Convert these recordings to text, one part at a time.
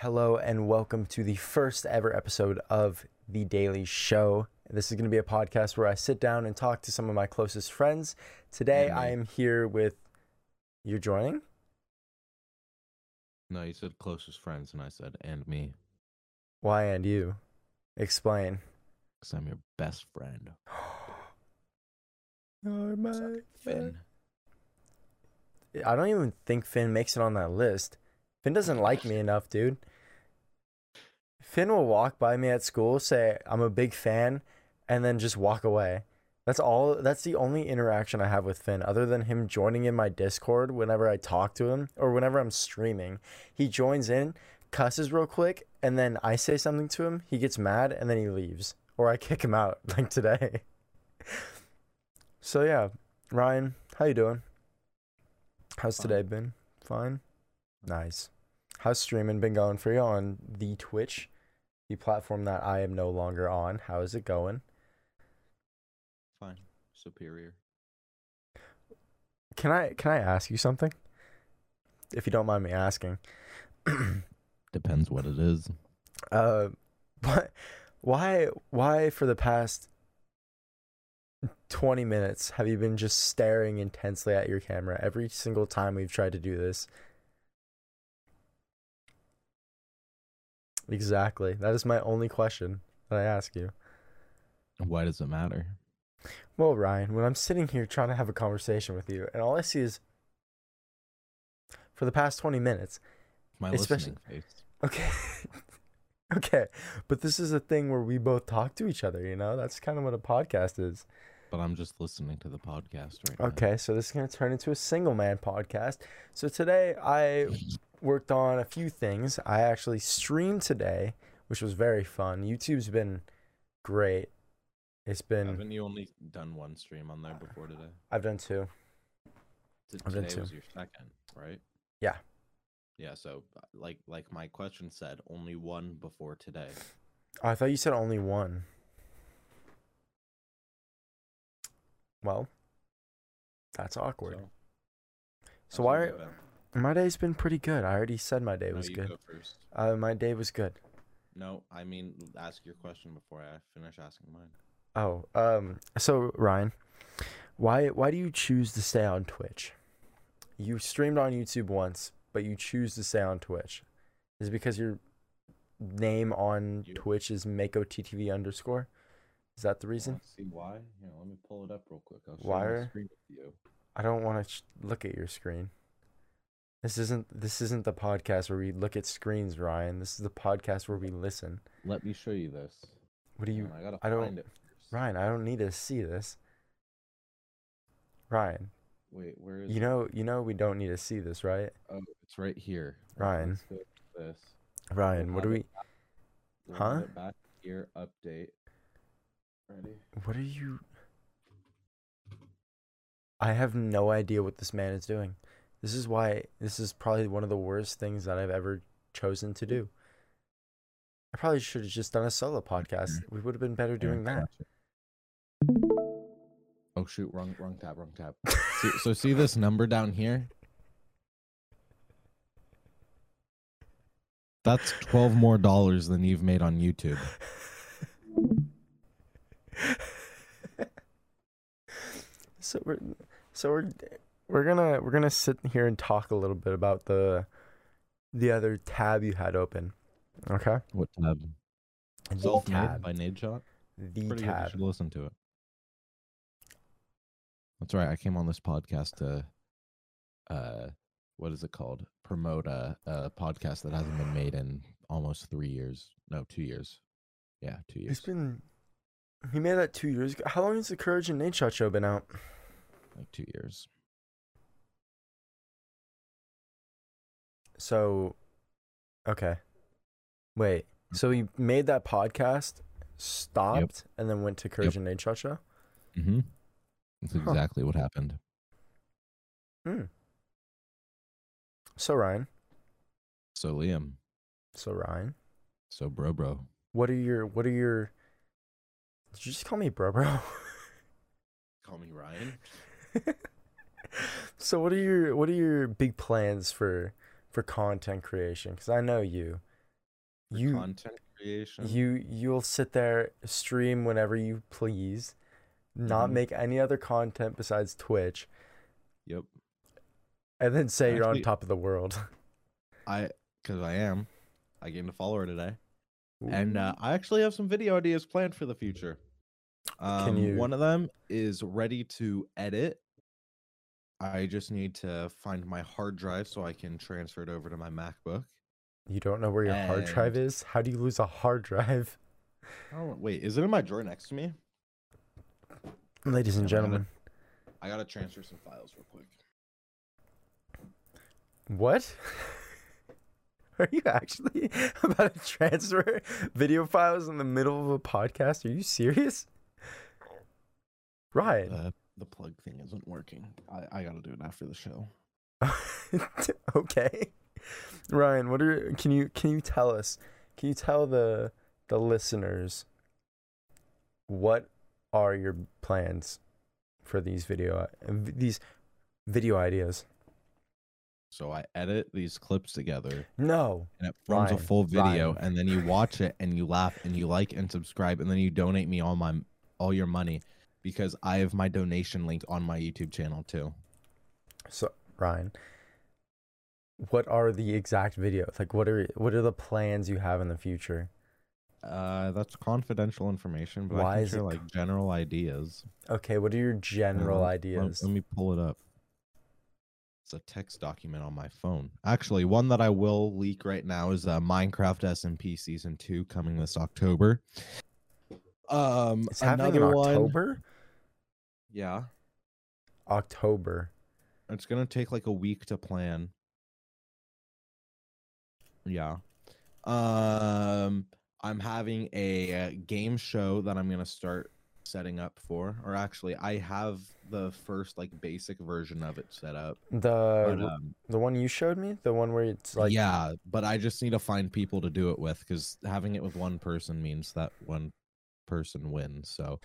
Hello and welcome to the first ever episode of The Daley Show. This is going to be a podcast where I sit down and talk to some of my closest friends. Today. I am here with. You're joining? No, you said closest friends, and I said and me, Why and you? Explain. because I'm your best friend. You're my Finn. I don't even think Finn makes it on that list. Finn doesn't like me enough, dude. Finn will walk by me at school, say I'm a big fan, and then just walk away. That's all that's the only interaction I have with Finn other than him joining in my Discord whenever I talk to him or whenever I'm streaming. He joins in, cusses real quick, and then I say something to him, he gets mad and then he leaves or I kick him out like today. so yeah, Ryan, how you doing? How's Fine. today been? Fine. Nice. How's streaming been going for you on the Twitch, the platform that I am no longer on? How is it going? Fine. Superior. Can I can I ask you something? If you don't mind me asking. Depends what it is. uh what why why for the past 20 minutes have you been just staring intensely at your camera every single time we've tried to do this? Exactly. That is my only question that I ask you. Why does it matter? Well, Ryan, when I'm sitting here trying to have a conversation with you, and all I see is for the past 20 minutes, My Especially- listening face. okay, okay, but this is a thing where we both talk to each other, you know? That's kind of what a podcast is. But I'm just listening to the podcast right now. Okay, so this is going to turn into a single man podcast. So today I worked on a few things. I actually streamed today, which was very fun. YouTube's been great. It's been, Haven't you only done one stream on there before today? I've done two. T- I've done Today two. was your second, right? Yeah. Yeah. So, like, like my question said, only one before today. Oh, I thought you said only one. Well, that's awkward. So, So, why? Are, day been? My day's been pretty good. I already said my day was good. go. Uh, my day was good. No, I mean, ask your question before I finish asking mine. Oh, um, so Ryan, why why do you choose to stay on Twitch? You streamed on YouTube once, but you choose to stay on Twitch. Is it because your name on You- Twitch is MakoTTV underscore? Is that the reason? See why? Here, let me pull it up real quick. I'll share Why my screen with you. I don't want to sh- look at your screen. This isn't this isn't the podcast where we look at screens, Ryan. This is the podcast where we listen. Let me show you this. What do you, I gotta I don't- find it first. Ryan? I don't need to see this. Ryan, Wait, where is you it? know you know we don't need to see this, right? Oh, it's right here. Ryan. let's go to this. Ryan, what do we? We'll Huh? Back here, update. Ready? What are you? I have no idea what this man is doing. This is why this is probably one of the worst things that I've ever chosen to do. I probably should have just done a solo podcast. Mm. We would have been better doing that. Oh shoot! Wrong, wrong tab, wrong tab. see, so see this number down here? That's twelve more dollars than you've made on YouTube. so we're so we're we're gonna we're gonna sit here and talk a little bit about the the other tab you had open. Okay. What tab? The tab. by Nadeshot. The Pretty good. You tab. should listen to it. That's right. I came on this podcast to, uh, what is it called? Promote a, a podcast that hasn't been made in almost three years. No, two years. Yeah, two years. It's been he made that two years ago. How long has the Courage and Nadeshot show been out? like two years. So, okay. Wait. So you made that podcast, stopped, and then went to Courage and Nadeshot show? Mm-hmm. That's Huh. exactly what happened. Hmm. So Ryan. So Liam. So Ryan. So bro, bro. What are your what are your Did you just call me bro bro? Call me Ryan. so what are your what are your big plans for for content creation? Because I know you. For You content creation. you you'll sit there stream whenever you please, not Mhm. make any other content besides Twitch, Yep. and then say you're on top of the world. I because I am. I gained a follower today. And uh, I actually have some video ideas planned for the future. Um, you- One of them is ready to edit. I just need to find my hard drive so I can transfer it over to my MacBook. you don't know where your hard drive is? How do you lose a hard drive? Oh wait, is it in my drawer next to me? Ladies and gentlemen, I gotta transfer some files real quick. what? Are you actually about to transfer video files in the middle of a podcast? Are you serious? Ryan. The the plug thing isn't working. I, I gotta do it after the show. okay. Ryan, what are can you can you tell us? Can you tell the the listeners what are your plans for these video these video ideas? So I edit these clips together No. and it forms Ryan, a full video Ryan. and then you watch it and you laugh and you like and subscribe and then you donate me all my all your money because I have my donation link on my YouTube channel too. So Ryan, what are the exact videos? Like what are what are the plans you have in the future? Uh that's confidential information, but Why I can is share it like general ideas. Okay, what are your general ideas? Let, me pull it up. It's a text document on my phone. Actually, one that I will leak right now is uh, Minecraft SMP Season 2 coming this October. Um It's happening in another one- October? Yeah. October. It's gonna take like a week to plan. Yeah. Um, I'm having a, uh game show that I'm gonna start setting up for, or actually, I have the first like basic version of it set up. The But, um, the one you showed me, the one where it's like yeah, but I just need to find people to do it with because having it with one person means that one person wins. So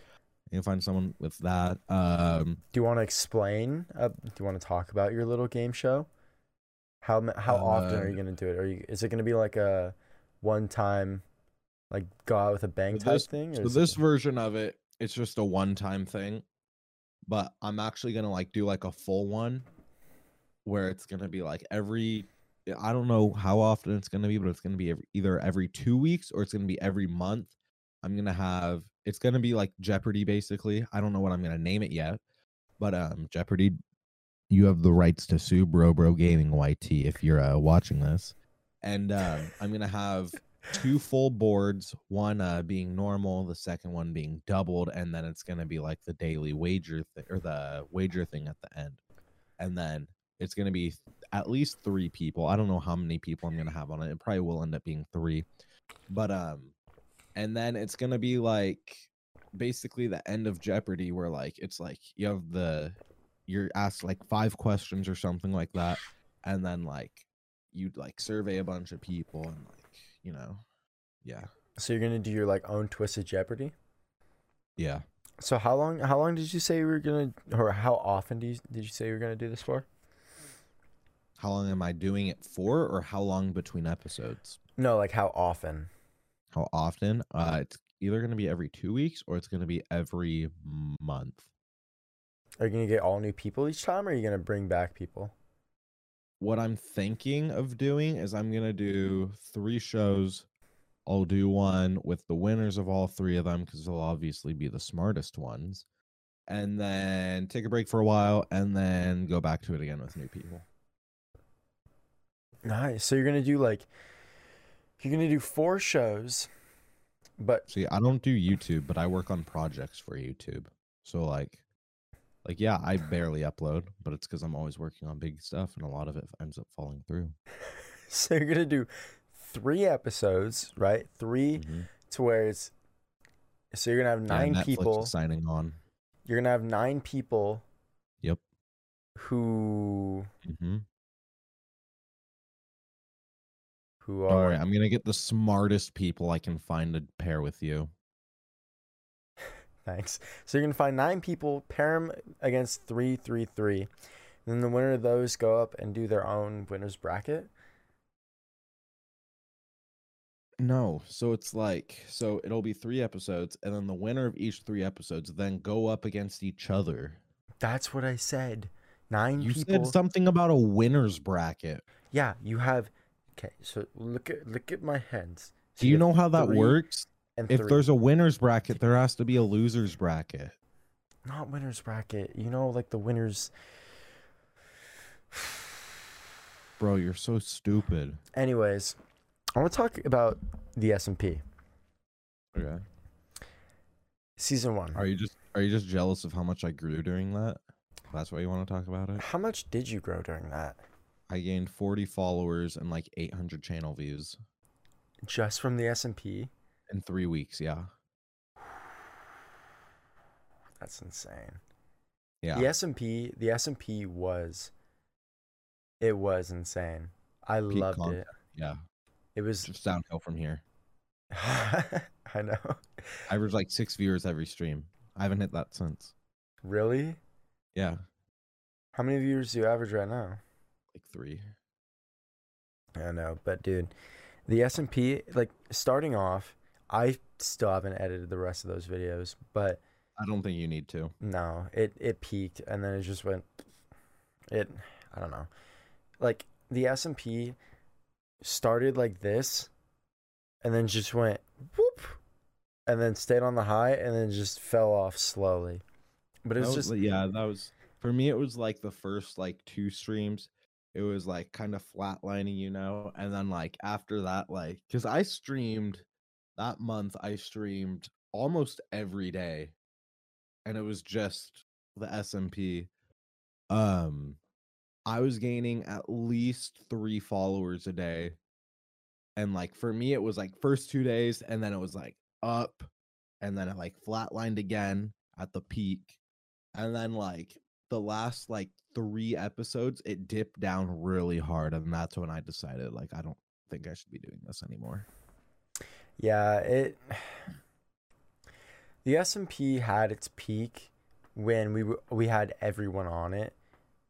you find someone with that. Um, Do you want to explain? Uh, do you want to talk about your little game show? How how often are Uh, you gonna do it? Are you is it gonna be like a one time, like go out with a bang type this- thing? So this it, version of it, it's just a one-time thing, but I'm actually gonna like do like a full one, where it's gonna be like every. I don't know how often it's gonna be, but it's gonna be every, either every two weeks or it's gonna be every month. I'm gonna have. It's gonna be like Jeopardy, basically. I don't know what I'm gonna name it yet, but um, Jeopardy. You have the rights to sue Bro Bro Gaming YT if you're uh, watching this, and um, I'm gonna have two full boards one uh being normal the second one being doubled and then it's going to be like the daily wager th- or the wager thing at the end and then it's going to be th- at least three people i don't know how many people i'm going to have on it it probably will end up being three but um and then it's going to be like basically the end of jeopardy where like it's like you have the you're asked like five questions or something like that and then like you'd like survey a bunch of people and like you know yeah so you're gonna do your like own twisted Jeopardy? yeah So how long how long did you say you were gonna or how often do you did you say you were gonna do this for? how long am i doing it for or how long between episodes No, like how often? How often uh it's either going to be every two weeks or it's going to be every month Are you gonna get all new people each time, or are you gonna bring back people? what i'm thinking of doing is i'm going to do three shows i'll do one with the winners of all three of them because they'll obviously be the smartest ones and then take a break for a while and then go back to it again with new people Nice. So you're gonna do like you're gonna do four shows, but See, I don't do YouTube, but I work on projects for YouTube. So like like yeah, I barely upload, but it's cuz I'm always working on big stuff and a lot of it ends up falling through. so you're gonna do three episodes, right? 3 Mhm. to where it's so you're gonna have nine is people. signing on. You're gonna have nine people Yep. who hmm who Don't are worry, I'm to get the smartest people I can find to pair with you. Thanks. So you're gonna find nine people, pair them against three, three, three. And then the winner of those go up and do their own winners bracket. No, so it's like so it'll be three episodes, and then the winner of each three episodes then go up against each other. That's what I said. Nine You people. said something about a winners bracket. Yeah, you have. Okay, so look at look at my hands. Do you know how that works? If three. there's a winners bracket, there has to be a losers bracket. not winners bracket, you know, like the winners. Bro, you're so stupid. Anyways, I want to talk about the SMP Okay. season one. Are you just are you just jealous of how much I grew during that? That's why you want to talk about it? How much did you grow during that? I gained 40 followers and like 800 channel views Just from the SMP? in 3 weeks, yeah. That's insane. Yeah. The SMP, the SMP was, it was insane. I Peak loved content. it. Yeah. It was. Just downhill from here. I know. I average like 6 viewers every stream. I haven't hit that since. Really? Yeah. How many viewers do you average right now? 3. I know, but dude, the SMP, like starting off, I still haven't edited the rest of those videos, but I don't think you need to. no, it it peaked and then it just went. It, I don't know, like the SMP started like this, and then just went whoop, and then stayed on the high and then just fell off slowly. But it was was- just yeah, that was for me it was like the first like two streams. It was like kind of flatlining, you know, and then like after that like cuz I streamed that month I streamed almost every day and it was just the SMP um I was gaining at least 3 followers a day. And like for me it was like first 2 days and then it was like up and then it like flatlined again at the peak and then like the last like three episodes it dipped down really hard and that's when i decided like i don't think i should be doing this anymore Yeah, it the SMP had its peak when we we had everyone on it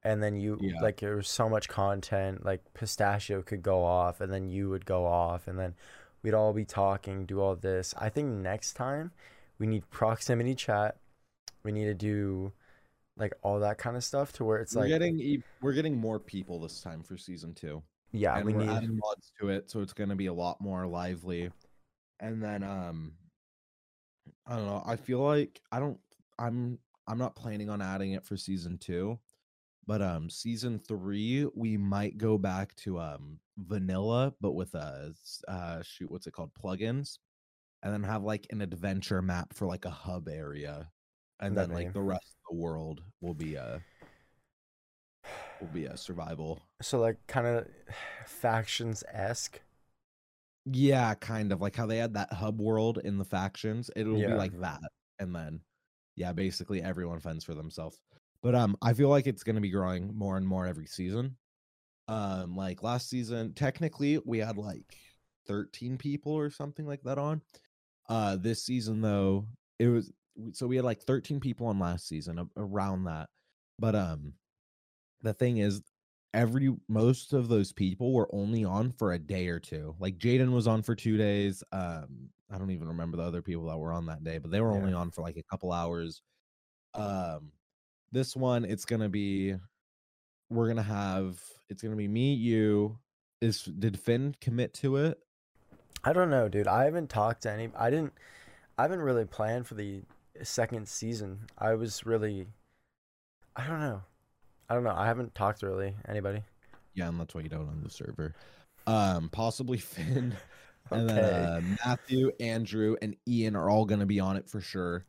and then you Yeah. like there was so much content like pistachio could go off and then you would go off and then we'd all be talking do all this. I think next time we need proximity chat. We need to do like all that kind of stuff to where it's we're like getting we're getting more people this time for season two yeah, and we we're need adding mods to it so it's going to be a lot more lively. And then um i don't know i feel like i don't i'm i'm not planning on adding it for season two but um season three we might go back to um vanilla but with a uh shoot what's it called plugins and then have like an adventure map for like a hub area and then like the rest of the world will be a will be a survival so like kind of factions esque. Yeah, kind of like how they had that hub world in the factions. It'll Yeah. be like that. And then yeah, basically everyone fends for themselves. But um I feel like it's going to be growing more and more every season. Um like last season technically we had like 13 people or something like that on. Uh this season though, it was so we had like 13 people on last season around that. But um the thing is every most of those people were only on for a day or two. Like Jaden was on for two days. Um, I don't even remember the other people that were on that day, but they were Yeah. only on for like a couple hours. Um, this one it's gonna be we're gonna have it's gonna be me, you. Is did Finn commit to it? I don't know, dude. I haven't talked to any. I didn't. I haven't really planned for the second season. I was really. I don't know. I don't know. I haven't talked to really anybody. Yeah, and that's why you don't on the server. Um, possibly Finn. And Okay. then uh, Matthew, Andrew, and Ian are all going to be on it for sure.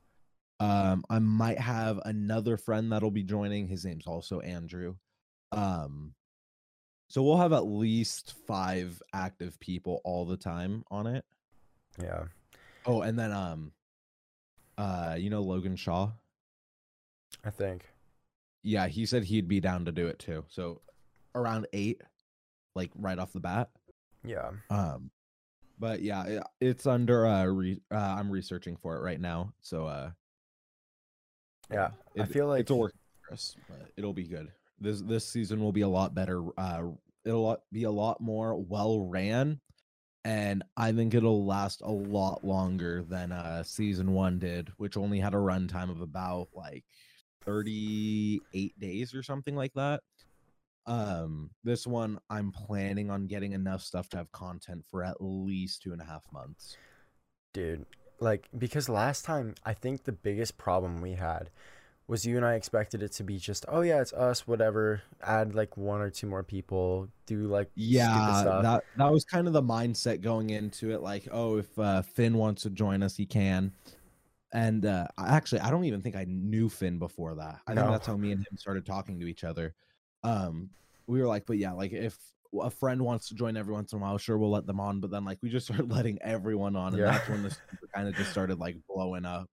Um, I might have another friend that'll be joining. His name's also Andrew. Um, so we'll have at least five active people all the time on it. yeah. Oh, and then um, uh, you know Logan Shaw. I think. Yeah, he said he'd be down to do it too. So around eight, like right off the bat. Yeah. Um, but yeah, it- it's under uh, re- uh I'm researching for it right now. So uh, Yeah. I feel like it's a work progress, but it'll be good. This this season will be a lot better. Uh, it'll be a lot more well ran. And I think it'll last a lot longer than uh season one did, which only had a runtime of about like 38 days or something like that. Um, this one I'm planning on getting enough stuff to have content for at least two and a half months. Dude, like because last time I think the biggest problem we had was you and I expected it to be just oh yeah it's us whatever add like one or two more people do like Yeah, that that was kind of the mindset going into it. Like, oh, if uh, Finn wants to join us, he can. And uh, actually, I don't even think I knew Finn before that. I think that's how me and him started talking to each other. Um, we were like, but yeah, like if a friend wants to join every once in a while, sure, we'll let them on. But then like we just started letting everyone on, and Yeah. that's when this kind of just started like blowing up.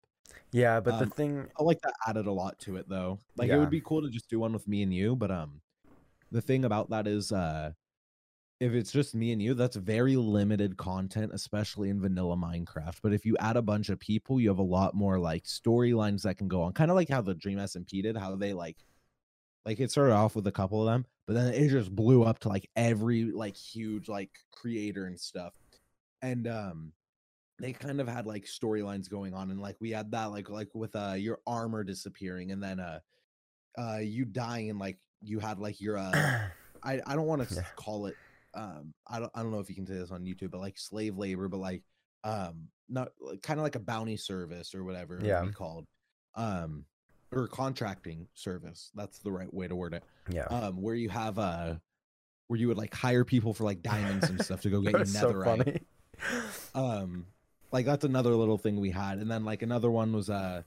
Yeah, but the um, thing I like that added a lot to it though. Like it would be cool to just do one with me and you, but um the thing about that is uh if it's just me and you, that's very limited content, especially in vanilla Minecraft. But if you add a bunch of people, you have a lot more like storylines that can go on. Kind of like how the Dream SMP did, how they like like it started off with a couple of them, but then it just blew up to like every like huge like creator and stuff. And um they kind of had like storylines going on and like we had that like like with uh your armor disappearing and then uh uh you dying and like you had like your uh I I don't want to Yeah. call it um I don't I don't know if you can say this on YouTube but like slave labor but like um not kind of like a bounty service or whatever it Yeah. be called um or contracting service that's the right way to word it yeah um where you have uh where you would like hire people for like diamonds and stuff to go get you so netherite funny. um like that's another little thing we had and then like another one was uh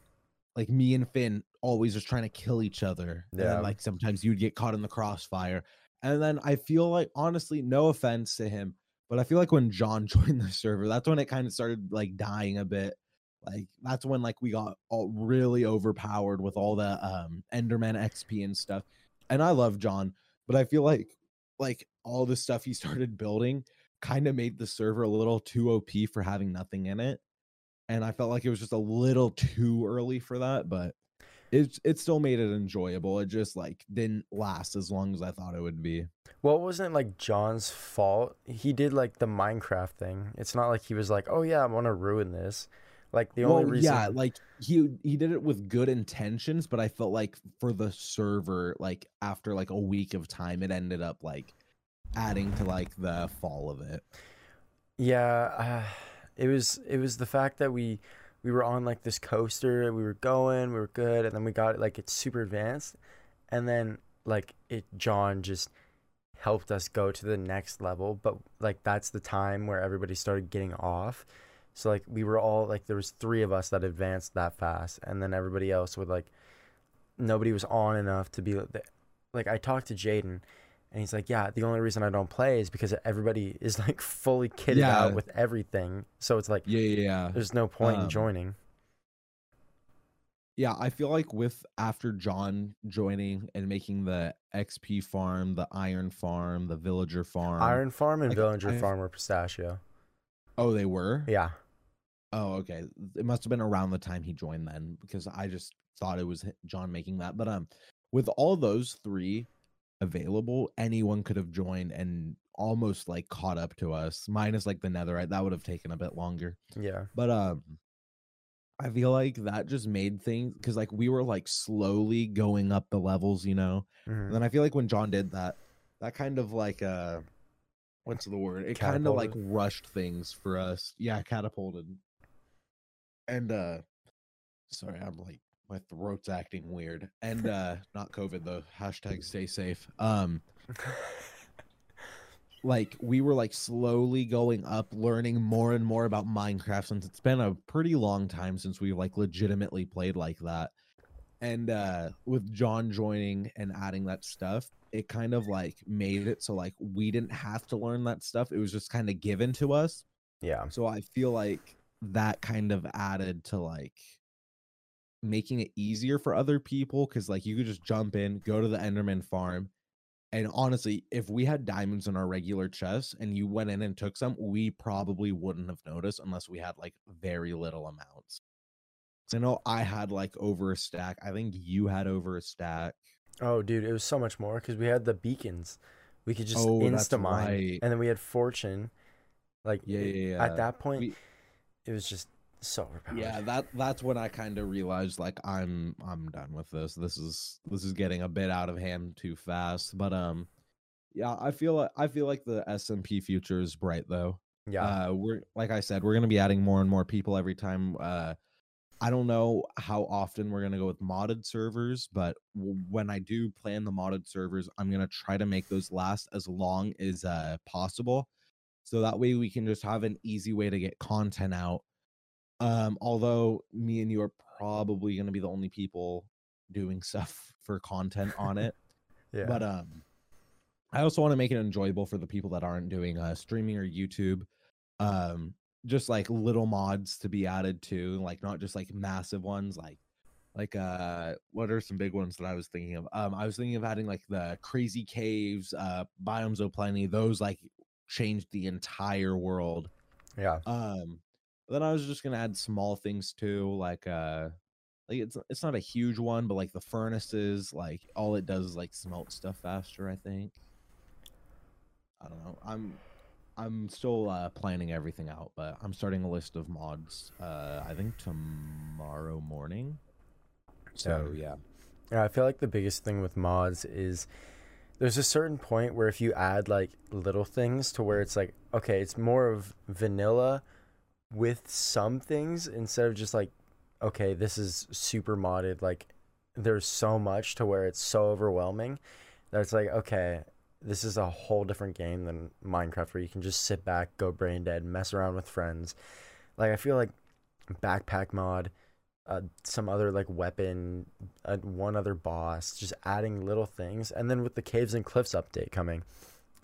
like me and finn always just trying to kill each other and Yeah. then like sometimes you'd get caught in the crossfire and then i feel like honestly no offense to him but i feel like when john joined the server that's when it kind of started like dying a bit like that's when like we got all really overpowered with all the um enderman xp and stuff and i love john but i feel like like all the stuff he started building kind of made the server a little too OP for having nothing in it. And I felt like it was just a little too early for that, but it it still made it enjoyable. It just like didn't last as long as I thought it would be. Well, it wasn't like John's fault. He did like the Minecraft thing. It's not like he was like, "Oh yeah, I'm gonna ruin this." Like the only well, reason, yeah, like he he did it with good intentions, but I felt like for the server, like after like a week of time, it ended up like adding to like the fall of it. yeah, uh, it was it was the fact that we we were on like this coaster. We were going, we were good, and then we got like it's super advanced, and then like it John just helped us go to the next level. But like that's the time where everybody started getting off. So like we were all like there was three of us that advanced that fast, and then everybody else would like nobody was on enough to be like I talked to Jaden. And he's like, yeah, the only reason I don't play is because everybody is like fully kitted Yeah. out with everything. So it's like Yeah, yeah, yeah. there's no point in Um, joining. Yeah, I feel like with after John joining and making the XP farm, the iron farm, the villager farm. Iron Farm and like, Villager I've- Farm were pistachio. Oh, they were? Yeah. Oh, okay. It must have been around the time he joined then because I just thought it was John making that. But um with all those three available, anyone could have joined and almost like caught up to us, minus like the netherite. That would have taken a bit longer. Yeah. But um I feel like that just made things because like we were like slowly going up the levels, you know. Mhm. And then I feel like when John did that, that kind of like uh what's the word? It kind of like rushed things for us. Yeah, catapulted. And uh sorry, I'm like my throat's acting weird. And uh not COVID though. Hashtag stay safe. Um like we were like slowly going up learning more and more about minecraft since it's been a pretty long time since we like legitimately played like that and uh with john joining and adding that stuff it kind of like made it so like we didn't have to learn that stuff it was just kind of given to us yeah. so i feel like that kind of added to like making it easier for other people because like you could just jump in go to the enderman farm and honestly if we had diamonds in our regular chests and you went in and took some we probably wouldn't have noticed unless we had like very little amounts so i know i had like over a stack i think you had over a stack Oh, dude, it was so much more because we had the beacons. We could just Oh, insta mine, right. and then we had fortune, Like Yeah, yeah, yeah. at that point, We- it was just so overpowered. yeah that that's when i kind of realized like i'm i'm done with this. This is this is getting a bit out of hand too fast but um yeah i feel like i feel like the SMP future is bright though. Yeah, uh we're like i said we're gonna be adding more and more people every time uh i don't know how often we're gonna go with modded servers but w- when i do plan the modded servers i'm gonna try to make those last as long as uh possible. So that way we can just have an easy way to get content out um although me and you are probably gonna be the only people doing stuff for content on it yeah. but um i also want to make it enjoyable for the people that aren't doing uh streaming or youtube um just like little mods to be added to like not just like massive ones like like uh what are some big ones that i was thinking of? Um i was thinking of adding like the crazy caves uh biomes o plenty those like changed the entire world. Yeah, um then i was just gonna add small things too like uh like it's it's not a huge one but like the furnaces like all it does is like smelt stuff faster i think. I don't know i'm i'm still uh planning everything out but i'm starting a list of mods uh i think tomorrow morning. So yeah. Yeah, I feel like the biggest thing with mods is there's a certain point where if you add like little things to where it's like, okay, it's more of vanilla with some things instead of just like, okay, this is super modded. Like, there's so much to where it's so overwhelming that it's like, okay, this is a whole different game than Minecraft where you can just sit back, go brain dead, mess around with friends. Like, I feel like backpack mod uh, some other like weapon, uh, one other boss, just adding little things, and then with the caves and cliffs update coming,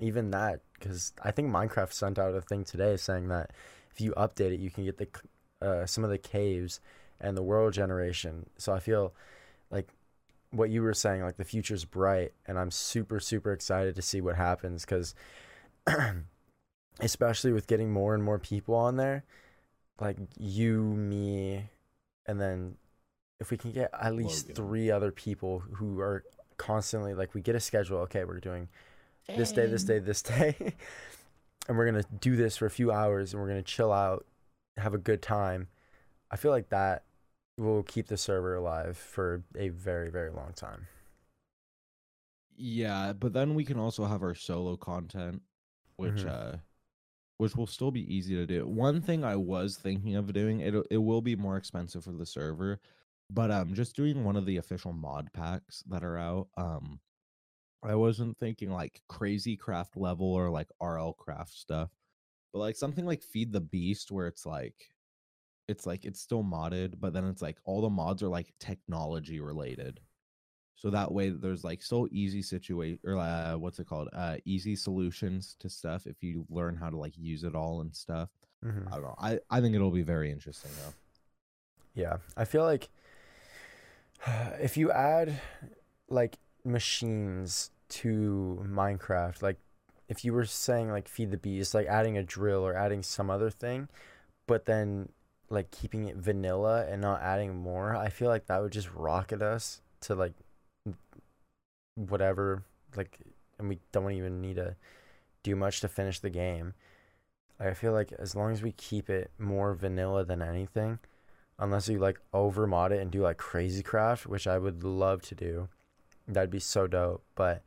even that because I think Minecraft sent out a thing today saying that if you update it, you can get the uh, some of the caves and the world generation. So I feel like what you were saying, like the future's bright, and I'm super super excited to see what happens because, especially with getting more and more people on there, like you, me, and then if we can get at least Logan. three other people who are constantly like we get a schedule okay we're doing this day this day this day and we're gonna do this for a few hours and we're gonna chill out have a good time i feel like that will keep the server alive for a very very long time yeah but then we can also have our solo content which Mhm. uh which will still be easy to do one thing i was thinking of doing it it will be more expensive for the server but um just doing one of the official mod packs that are out um i wasn't thinking like crazy craft level or like rl craft stuff but like something like feed the beast where it's like it's like it's still modded but then it's like all the mods are like technology related. So that way there's like so easy situation or uh, what's it called? Uh easy solutions to stuff if you learn how to like use it all and stuff. Mhm. i don't know. I i think it'll be very interesting though. Yeah, I feel like if you add like machines to Minecraft, like if you were saying like feed the beast, like adding a drill or adding some other thing, but then like keeping it vanilla and not adding more, I feel like that would just rocket us to like whatever, like, and we don't even need to do much to finish the game. I feel like as long as we keep it more vanilla than anything, unless you like over mod it and do like crazy craft, which I would love to do. That'd be so dope, but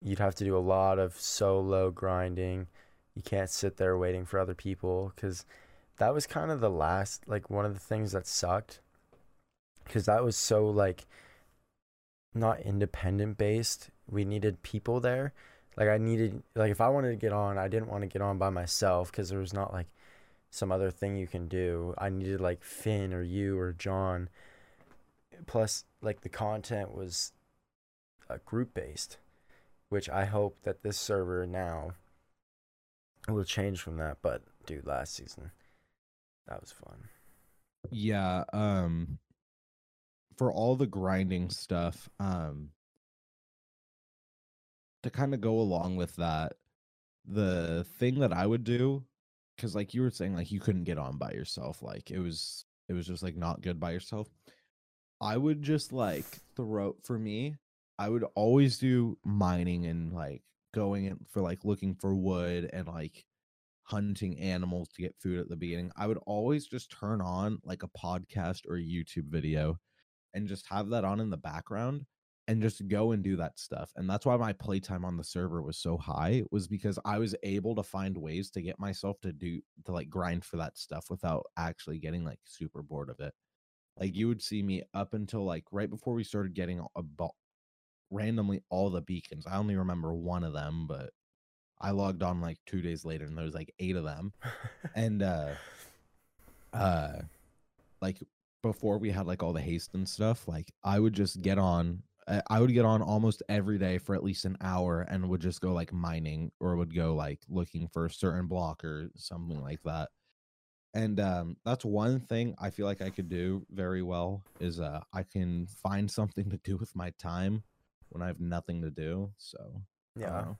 you'd have to do a lot of solo grinding. You can't sit there waiting for other people cuz that was kind of the last like one of the things that sucked cuz that was so like not independent based. We needed people there. Like I needed like if I wanted to get on, I didn't want to get on by myself cuz there was not like some other thing you can do. I needed like Finn or you or John. Plus, like the content was uh, group based, which I hope that this server now will change from that. But dude, last season that was fun. yeah um for all the grinding stuff um to kind of go along with that the thing that i would do because like you were saying like you couldn't get on by yourself like it was it was just like not good by yourself i would just like throw for me i would always do mining and like going in for like looking for wood and like hunting animals to get food at the beginning, I would always just turn on like a podcast or a YouTube video and just have that on in the background and just go and do that stuff. And that's why my playtime on the server was so high was because I was able to find ways to get myself to do to like grind for that stuff without actually getting like super bored of it. Like you would see me up until like right before we started getting about randomly all the beacons. I only remember one of them, but I logged on like 2 days later and there was like 8 of them. and uh uh like before we had like all the haste and stuff, like I would just get on uh, I would get on almost every day for at least an hour and would just go like mining or would go like looking for a certain block or something like that. And um, that's one thing I feel like I could do very well is uh, I can find something to do with my time when I have nothing to do. So Yeah.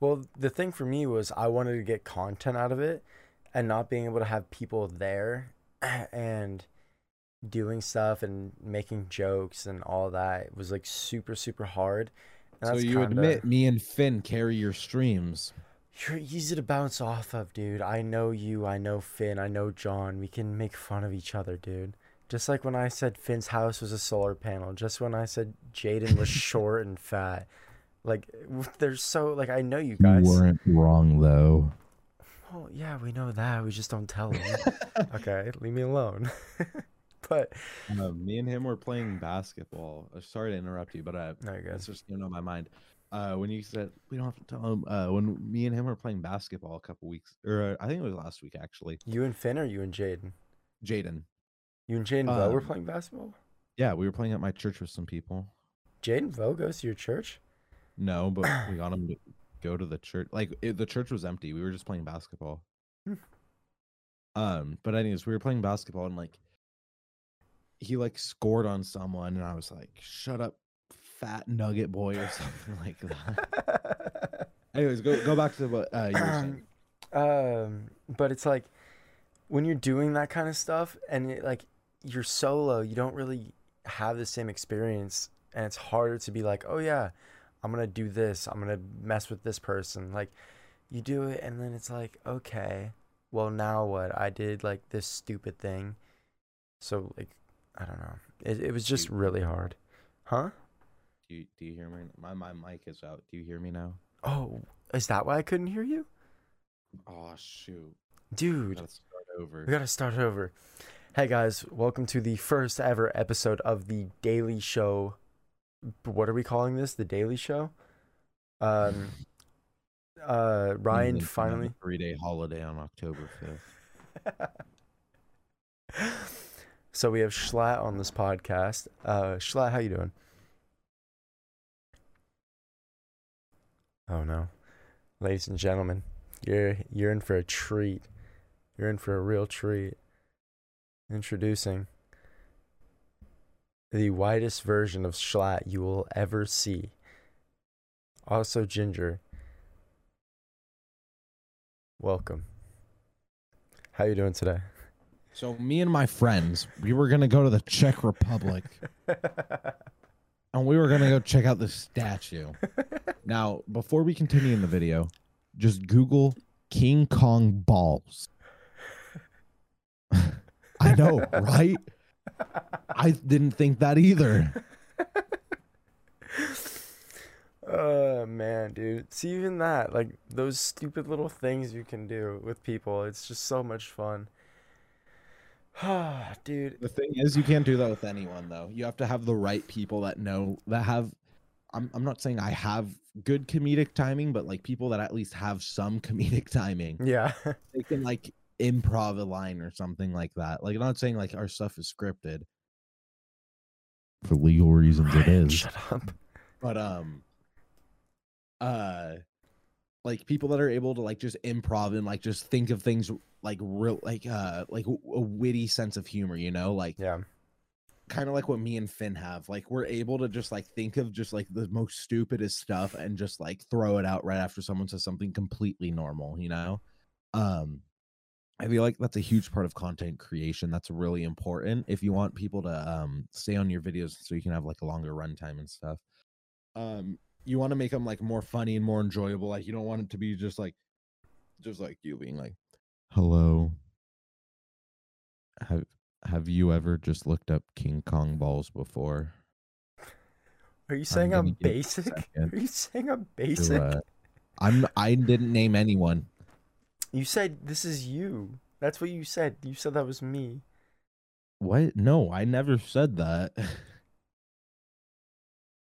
Well, the thing for me was I wanted to get content out of it and not being able to have people there and doing stuff and making jokes and all that was like super super hard. And So you kinda- admit me and Finn carry your streams. you're easy to bounce off of, dude. I know you, I know Finn, I know John. We can make fun of each other, dude. Just like when I said Finn's house was a solar panel, just when I said Jaden was short and fat. Like w- there's so like I know you guys. You weren't wrong though. Oh yeah, we know that. We just don't tell them. okay, leave me alone. but Uh, me and him were playing basketball. Uh, sorry to interrupt you, but uh, no, you're good. it's just going on my mind. Uh, when you said we don't have to tell him, uh, when me and him were playing basketball a couple weeks, or uh, I think it was last week actually. You and Finn or you and Jaden? Jaden, You and Jaden Vo were Um, playing basketball? yeah, we were playing at my church with some people. Jaden Vo goes to your church? No, but we got him to go to the church. Like it, the church was empty. We were just playing basketball. Hmm. Um, but anyways, we were playing basketball and like he like scored on someone, and I was like, "Shut up, fat nugget boy," or something like that. Anyways, go go back to what uh, you were saying. um, but it's like when you're doing that kind of stuff and it, like you're solo, you don't really have the same experience, and it's harder to be like, oh yeah, I'm gonna do this, I'm gonna mess with this person. Like you do it, and then it's like, okay, well now what? I did like this stupid thing, so like I don't know. It it was just really hard, huh? Do you, do you hear me? My my mic is out. Do you hear me now? Oh, is that why I couldn't hear you, Oh shoot! dude? We Gotta start over. We gotta start over. Hey guys, welcome to the first ever episode of the Daley Show. What are we calling this? The Daley Show? Um uh Ryan finally three day holiday on October fifth. So we have Schlatt on this podcast. Uh Schlatt, how you doing? Oh no. Ladies and gentlemen, you're you're in for a treat. You're in for a real treat. Introducing the widest version of Schlatt you will ever see. Also Ginger. Welcome. How are you doing today? So me and my friends, we were gonna go to the Czech Republic, and we were gonna go check out the statue. Now, before we continue in the video, just Google King Kong balls. I know, right? I didn't think that either. Oh man, dude. See even that, like those stupid little things you can do with people. It's just so much fun. dude. The thing is, you can't do that with anyone, though. You have to have the right people that know that have. I'm I'm not saying I have good comedic timing, but like people that at least have some comedic timing. Yeah. They can like improv a line or something like that. Like I'm not saying like our stuff is scripted. For legal reasons, it Ryan, is. Shut up. But um, uh, like people that are able to like just improv and like just think of things like real like uh like a witty sense of humor, you know, like Yeah. kind of like what me and Finn have. Like we're able to just like think of just like the most stupidest stuff and just like throw it out right after someone says something completely normal, you know? Um I feel like that's a huge part of content creation. That's really important if you want people to um stay on your videos so you can have like a longer runtime and stuff. Um you want to make them like more funny and more enjoyable. Like you don't want it to be just like just like you being like Hello. Have have you ever just looked up King Kong balls before? Are you saying I'm, a basic? Are you saying I'm to, basic? uh, I'm I didn't name anyone. You said this is you. That's what you said. You said that was me. What? No, I never said that.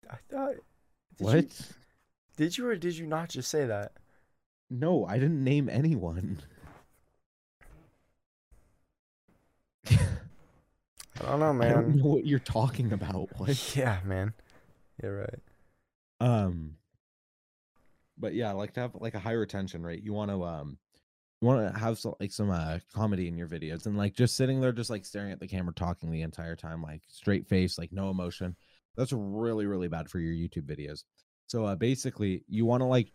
I thought. Did what? You, did you or did you not just say that? No, I didn't name anyone. I don't know, man. I don't know what you're talking about. What? Yeah, man. You're right. Um but yeah, like to have like a high retention rate. You want to um you want to have some, like some uh comedy in your videos and like just sitting there just like staring at the camera talking the entire time like straight face like no emotion. That's really really bad for your YouTube videos. So uh basically you want to like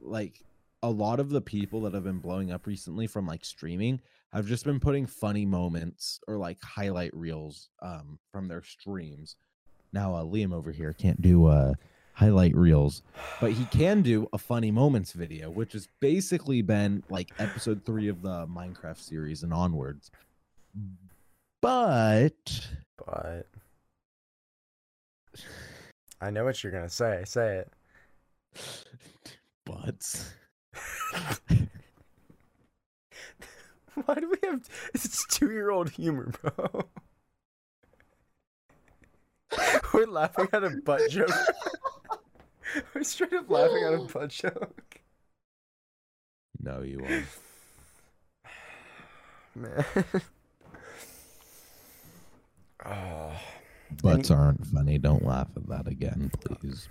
like a lot of the people that have been blowing up recently from like streaming have just been putting funny moments or like highlight reels um from their streams. Now uh Liam over here can't do uh highlight reels, but he can do a funny moments video, which has basically been like episode 3 of the Minecraft series and onwards. But But I know what you're gonna say. Say it. but Why do we have? It's two-year-old humor, bro. We're laughing at a butt joke. We're straight up laughing at a butt joke. no, you won't. Man. Oh. Butts aren't funny. Don't laugh at that again, please.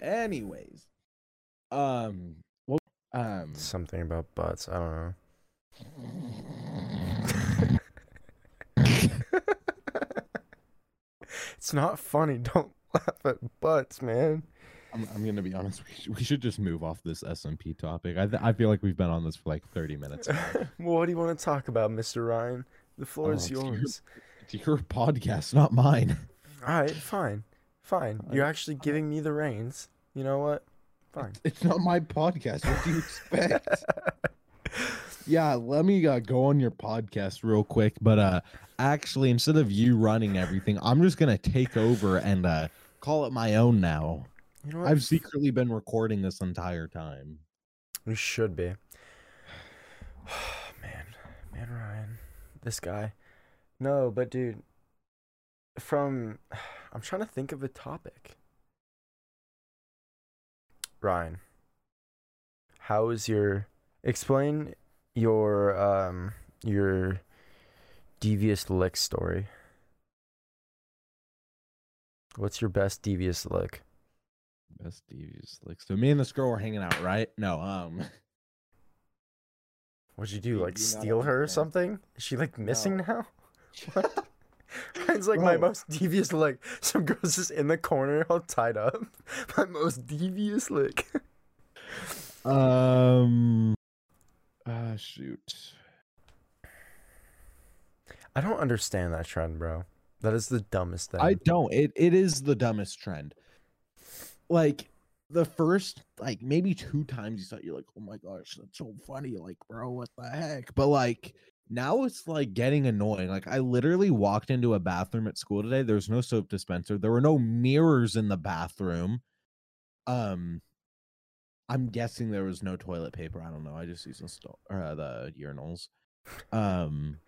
Anyways, um, well, um, Something about butts. I don't know. It's not funny. Don't laugh at butts, man. I'm, I'm gonna be honest. We should, we should just move off this SMP topic. I th- I feel like we've been on this for like 30 minutes. well, what do you want to talk about, Mr. Ryan? The floor is Oh, dear. yours. It's your podcast, not mine. All right, fine. Fine. You're actually giving me the reins. You know what? Fine. It's not my podcast. What do you expect? Yeah, let me uh, go on your podcast real quick. But uh, actually, instead of you running everything, I'm just gonna take over and uh, call it my own now. You know what? I've secretly been recording this entire time. We should be. man, man, Ryan, this guy. No, but dude, from I'm trying to think of a topic. Ryan, how is your? Explain your um your devious lick story. What's your best devious lick? Best devious lick. so. Me and this girl were hanging out, right? No, um, What'd you do? You Like not steal her or something? Is she like missing No. now? What? Ryan's like my most devious lick. Some girl's just in the corner all tied up. My most devious lick. um, ah, shoot. I don't understand that trend, bro. That is the dumbest thing. I don't. It it is the dumbest trend. Like the first like maybe two times you saw it, you're like, oh my gosh, that's so funny. Like, bro, what the heck? But like now it's like getting annoying. Like I literally walked into a bathroom at school today. There was no soap dispenser. There were no mirrors in the bathroom. Um I'm guessing there was no toilet paper. I don't know. I just used the sto- or, uh, the urinals. Um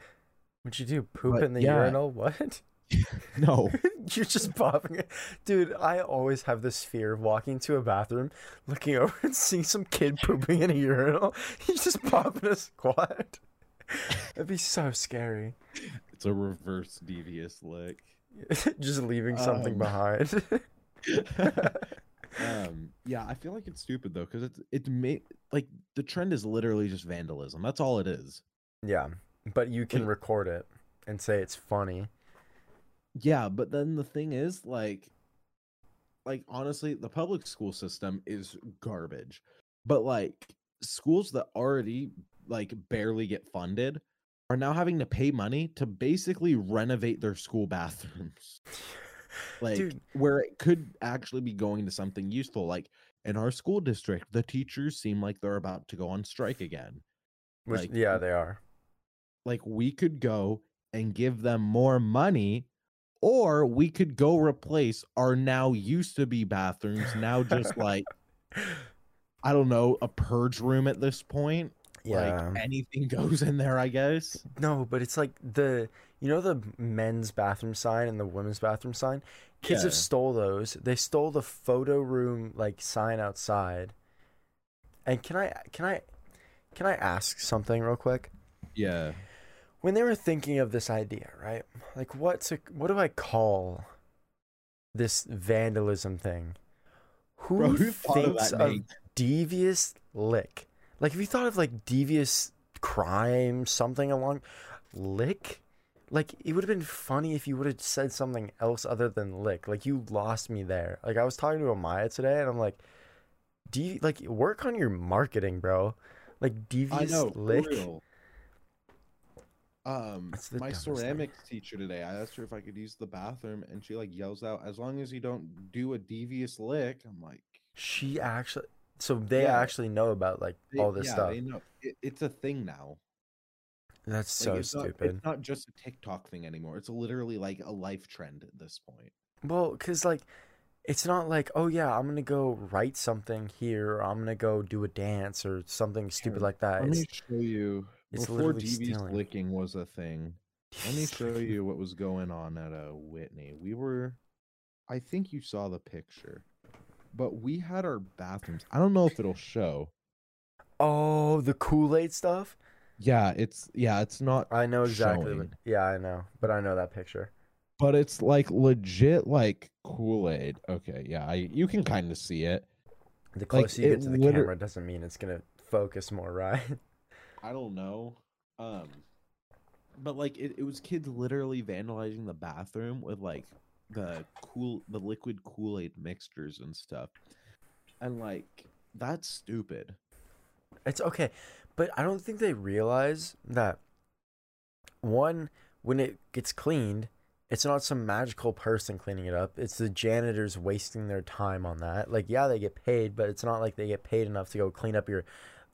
What'd you do? Poop But, in the yeah. urinal? What? no. You're just popping it. Dude, I always have this fear of walking to a bathroom, looking over and seeing some kid pooping in a urinal. He's just popping a squat. That'd be so scary. It's a reverse devious lick. just leaving something Um, behind. Um yeah i feel like it's stupid though because it's it's made like the trend is literally just vandalism that's all it is yeah, but you can Like- record it and say it's funny. yeah but then the thing is like like honestly the public school system is garbage but like schools that already like barely get funded are now having to pay money to basically renovate their school bathrooms like Dude. where it could actually be going to something useful like in our school district the teachers seem like they're about to go on strike again Which, Like, yeah, they are. like we could go and give them more money or we could go replace our now used to be bathrooms now just like i don't know a purge room at this point Yeah. like anything goes in there i guess No, but it's like the you know the men's bathroom sign and the women's bathroom sign. Kids have stole those. They stole the photo room like sign outside. And can I can I can I ask something real quick? yeah When they were thinking of this idea, right? Like what's a, what do I call this vandalism thing? Who, Bro, who of thinks that of devious lick? Like if you thought of like devious crime, something along lick, like it would have been funny if you would have said something else other than lick. Like you lost me there. Like I was talking to Amaya today, and I'm like, do you like work on your marketing, bro? Like i devious know lick. real. um my dumbest thing. ceramics teacher today i asked her if i could use the bathroom and she like yells out as long as you don't do a devious lick i'm like She actually, so they Yeah. actually know about like they- all this yeah, stuff. they know it, it's a thing now That's Like, so it's not- stupid. it's not just a TikTok thing anymore. It's literally like a life trend at this point. Well, cause like, it's not like, oh yeah, I'm gonna go write something here, or I'm gonna go do a dance or something stupid like that. Let me It's, show you. it's Before stealing. licking was a thing, let me show you what was going on at uh, Whitney. We were, I think you saw the picture, but we had our bathrooms. I don't know if it'll show. Oh, the Kool Aid stuff. Yeah, it's yeah, it's not, I know exactly. What, Showing. yeah, I know, but I know that picture. but it's like legit like Kool Aid. Okay, yeah, I you can kind of see it. The closer you get to the liter- camera doesn't mean it's gonna focus more, right? I don't know. Um but like it, it was kids literally vandalizing the bathroom with like the cool the liquid Kool-Aid mixtures and stuff. And like that's stupid. It's okay, but I don't think they realize that one, when it gets cleaned, it's not some magical person cleaning it up. It's the janitors wasting their time on that. Like, yeah, they get paid, but it's not like they get paid enough to go clean up your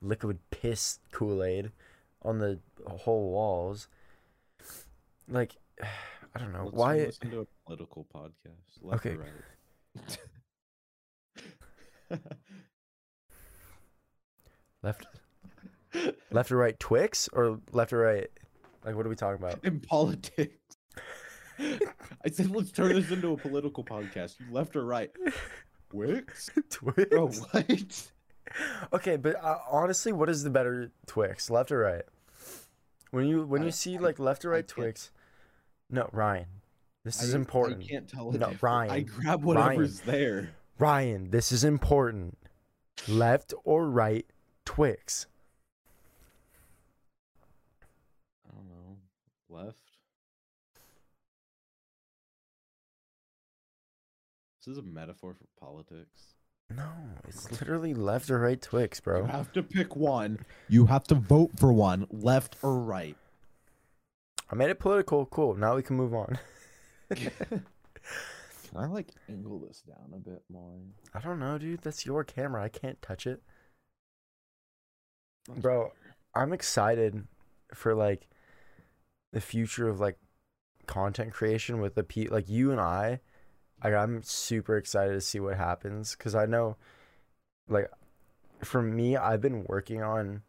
liquid piss Kool Aid on the whole walls. Like, I don't know Let's why. listen to a political podcast. Left Okay. or right? Left, left or right Twix or left or right? Like, what are we talking about? In politics. I said let's turn this into a political podcast. You left or right? Wix? Twix. Bro, what? Okay, but uh, honestly, what is the better Twix, left or right? When you when I- you see I- like left or right can't- Twix, no, Ryan, this is important. I can't tell. the No, Ryan. I Ryan, grab whatever's there. Ryan, this is important. Left or right Twix? I don't know. Left. This is a metaphor for politics. No, it's literally left or right Twix, bro. You have to pick one. You have to vote for one, left or right. I made it political. Cool. Now we can move on. Can I like angle this down a bit more? I don't know, dude. That's your camera. I can't touch it. That's Bro, better. I'm excited for like the future of like content creation with the pe like you and I. Like I'm super excited to see what happens because I know, like, for me, I've been working on.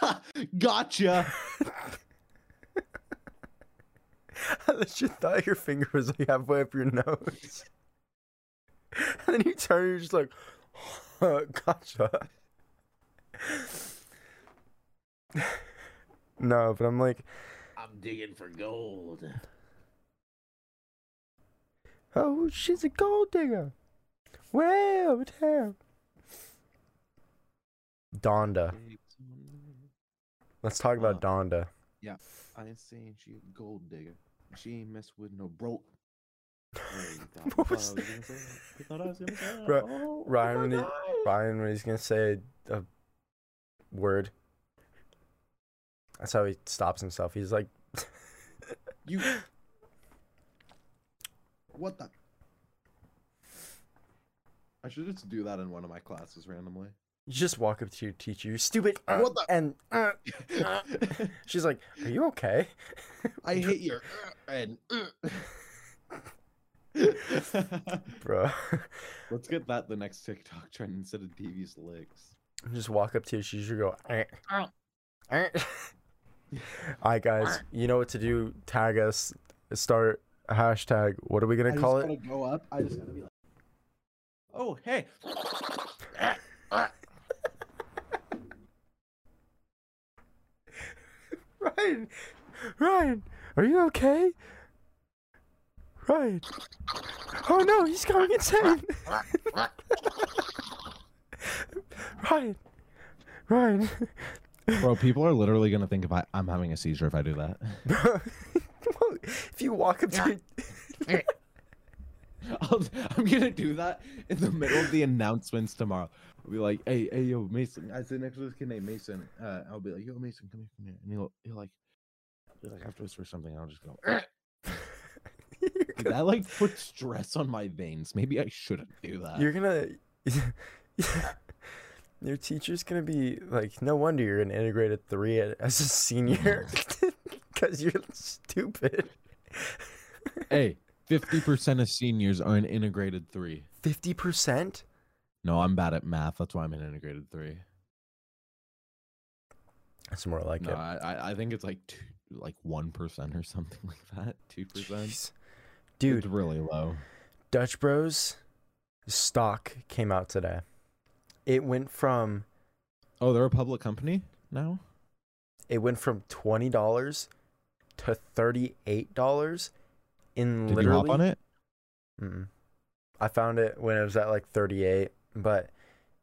gotcha. I legit thought your finger was like halfway up your nose, and then you turn, and you're just like, gotcha. no, but I'm like, I'm digging for gold. Oh, she's a gold digger. Way over there. Donda. Let's talk about Uh, Donda. Yeah, I ain't saying she a gold digger. She ain't mess with no broke. What was Ri- Oh, Ryan, when Ryan, when he's gonna say a word, that's how he stops himself. He's like, You. What the? I should just do that in one of my classes randomly. You just walk up to your teacher. You're stupid. uh, What the- And uh, uh." she's like, "Are you okay?" I hate your and. Bro. Let's get that the next TikTok trend instead of devious licks. just walk up to your teacher. Go. "Eh, eh." All right, guys. You know what to do. Tag us. Start a hashtag. What are we gonna call it? go up. I just gotta be like, oh hey. Ryan, Ryan, are you okay? Ryan. Oh no, he's going insane. Ryan, Ryan. Bro, people are literally gonna think if I, I'm having a seizure if I do that. Bro, if you walk up to I'll, I'm gonna do that in the middle of the announcements tomorrow. I'll be like, "Hey, hey, yo, Mason." I sit next to this kid named Mason. Uh, I'll be like, "Yo, Mason, come here, come here," and he'll he'll like, he'll like have to whisper something. I'll just go. Dude, that like puts stress on my veins. Maybe I shouldn't do that. you're gonna your teacher's gonna be like no wonder you're in integrated three as a senior because you're stupid hey, fifty percent of seniors are an integrated three. 50% No, I'm bad at math. That's why I'm in integrated three. that's more like No, it I I- think it's like two, like one percent or something like that. Two percent. Dude it's really low. dutch bros stock came out today it went from Oh, they're a public company now. it went from $20 to $38 in Did you hop on it? Mm-mm. I found it when it was at like 38, but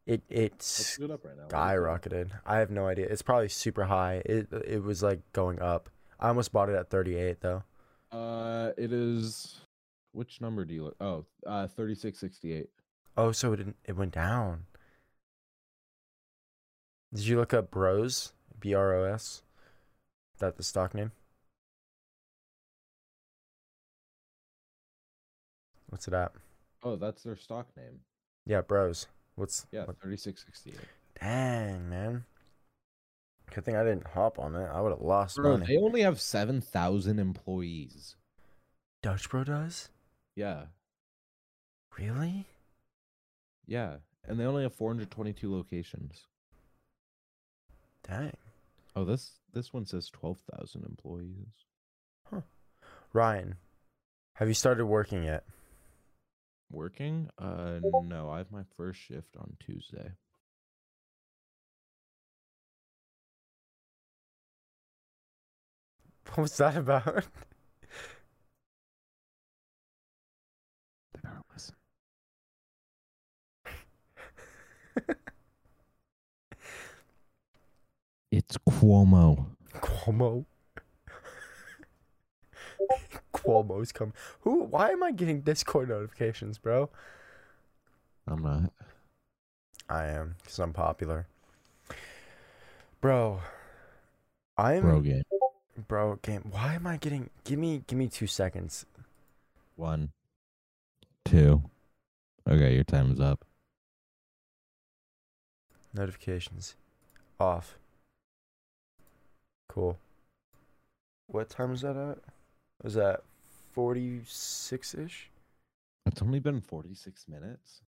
it it's it up right now. skyrocketed. I have no idea. It's probably super high. It it was like going up. I almost bought it at 38 though. Uh, it is. Which number do you look? Oh, uh, thirty-six sixty-eight. Oh, so it didn't, it went down. Did you look up Bros? B R O S. That the stock name? What's it at? Oh, that's their stock name. Yeah, Bros. What's Yeah, what- thirty-six sixty-eight. Dang, man. Good thing I didn't hop on it. I would have lost Bro, money. they only have seven thousand employees. Dutch Bro does? Yeah, Really? yeah, and they only have four hundred twenty-two locations. Dang. Oh, this this one says twelve thousand employees. Huh. Ryan, have you started working yet? Working? Uh, no, I have my first shift on Tuesday. What was that about? They better listen. It's Cuomo. Cuomo. Cuomo's come. Who? Why am I getting Discord notifications, bro? I'm not. I am, because I'm popular. Bro, I'm Bro game. bro game. Why am I getting? Give me, give me two seconds. One, two. Okay, your time is up. Notifications off. Cool. What time is that at? Was that forty six ish? It's only been 46 minutes.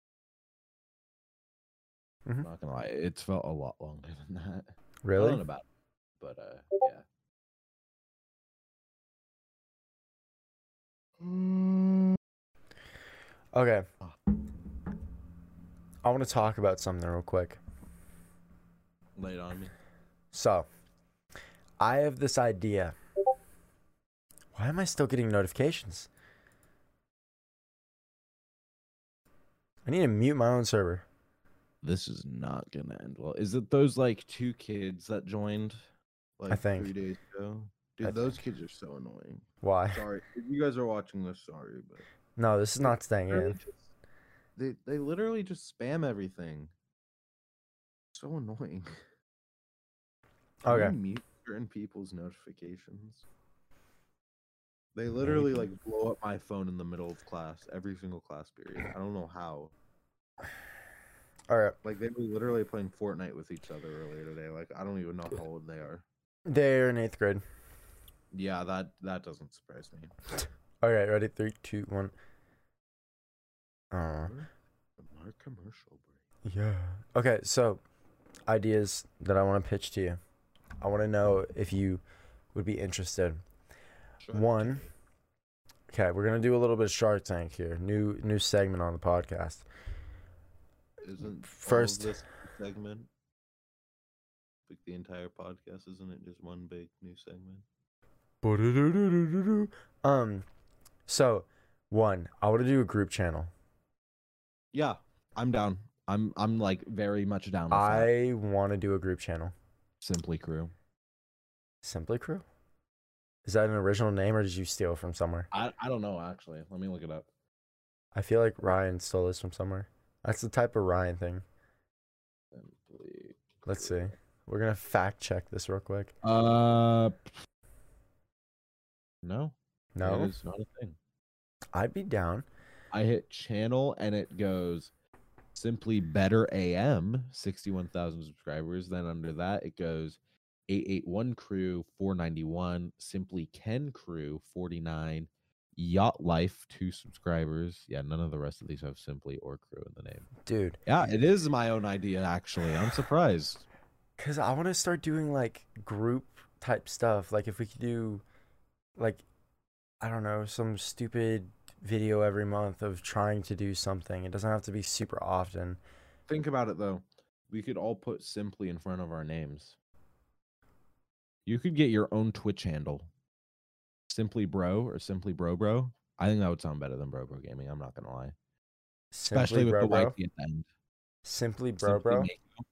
Mhm. Not gonna lie, it's felt a lot longer than that. I Really? don't know about, but uh, yeah. Okay. Ah. I want to talk about something real quick. Lay it on me. So, I have this idea. Why am I still getting notifications? I need to mute my own server. This is not gonna end well. Is it those like two kids that joined like I think. three days ago? Dude, I those kids are so annoying. Why? Sorry, if you guys are watching this, sorry, but No, this is not staying in. just- they they literally just spam everything. So annoying. Okay. mute certain people's notifications. They literally like blow up my phone in the middle of class every single class period. I don't know how. All right. Like they were literally playing Fortnite with each other earlier today. Like I don't even know how old they are. They're in eighth grade. Yeah, that that doesn't surprise me. All right. Ready? Three, two, one. Uh, Our commercial break. yeah. Okay. So, ideas that I want to pitch to you. I want to know if you would be interested. One. Okay, we're gonna do a little bit of Shark Tank here. New new segment on the podcast. Isn't First- all of this segment like the entire podcast? Isn't it just one big new segment? Um, so one, I want to do a group channel. Yeah, I'm down. I'm I'm like very much down. I want to do a group channel. Simply Crew. Simply Crew. Is that an original name or did you steal it from somewhere? I I don't know actually. Let me look it up. I feel like Ryan stole this from somewhere. That's the type of Ryan thing. Simply. Let's see. We're gonna fact check this real quick. Uh. No. No, It is not a thing. I'd be down. I hit channel and it goes simply better AM, 61,000 subscribers. Then under that, it goes 881 crew, 491, simply Ken crew, 49, yacht life, two subscribers. Yeah, none of the rest of these have simply or crew in the name. Dude, Yeah, it is my own idea, actually. I'm surprised. Cause I want to start doing like group type stuff. Like if we could do, like, I don't know, some stupid video every month of trying to do something. It doesn't have to be super often. Think about it though. We could all put simply in front of our names. You could get your own Twitch handle. Simply bro or simply bro bro. I think that would sound better than bro bro gaming. I'm not gonna lie. Especially Simply with bro the bro. YT at the end. Simply bro Simply bro. Mako.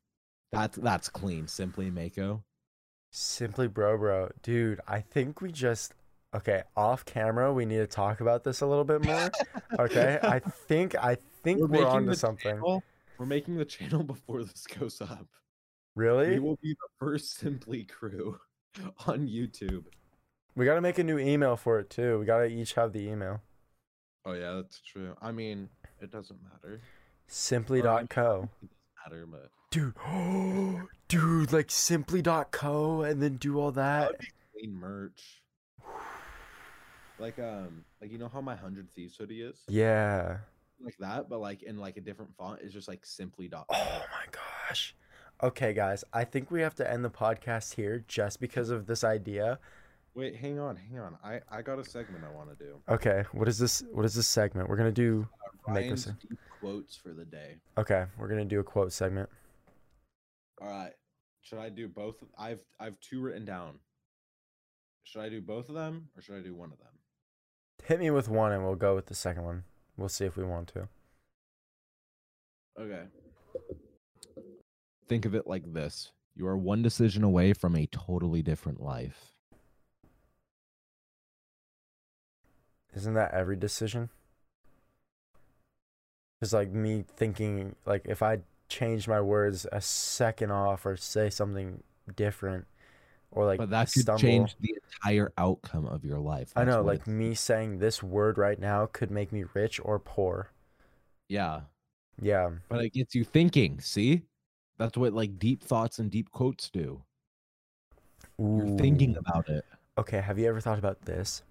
That's that's clean. Simply Mako. Simply bro bro. Dude, I think we just okay off camera. We need to talk about this a little bit more. Okay, I think I think we're, making on to something. channel- We're making the channel before this goes up. Really? We will be the first Simply crew on YouTube. We gotta make a new email for it too. We gotta each have the email. Oh yeah, that's true. I mean, it doesn't matter. Simply.co. It doesn't matter, but Dude, dude, like simply.co and then do all that. That clean merch. Like um, like you know how my hundred thieves hoodie is, Yeah. like that, but like in like a different font. It's just like simply dot. Oh my gosh. Okay, guys, I think we have to end the podcast here just because of this idea. Wait, hang on, hang on. I I got a segment I want to do. Okay, what is this? What is this segment? We're gonna do. Uh, make Ryan's us quotes for the day. Okay, we're gonna do a quote segment. All right. Should I do both? I've I've two written down. Should I do both of them or should I do one of them? Hit me with one, and we'll go with the second one. We'll see if we want to. Okay. Think of it like this. You are one decision away from a totally different life. Isn't that every decision? It's like me thinking, like if I change my words a second off or say something different, or like but that could stumble. change the entire outcome of your life. I know, like me saying this word right now could make me rich or poor. Yeah, Yeah, but it gets you thinking. See, that's what like deep thoughts and deep quotes do. You're thinking about it. Okay, have you ever thought about this?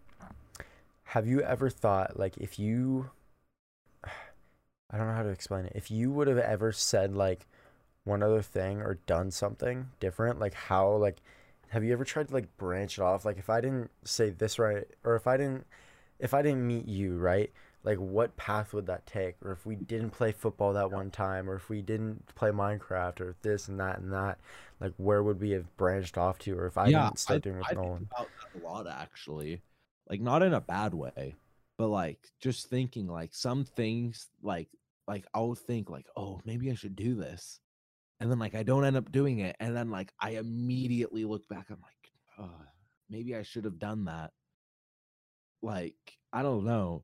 Have you ever thought like if you I don't know how to explain it. If you would have ever said like one other thing or done something different, like how like have you ever tried to like branch it off? Like if I didn't say this right or if I didn't if I didn't meet you, right? Like what path would that take? Or if we didn't play football that one time or if we didn't play Minecraft or this and that and that, like where would we have branched off to or if I yeah, didn't start doing with I think Nolan? about that a lot actually. Like not in a bad way, but like just thinking like some things like like I'll think like, oh, maybe I should do this. And then like I don't end up doing it. And then like I immediately look back, I'm like, oh, maybe I should have done that. Like, I don't know.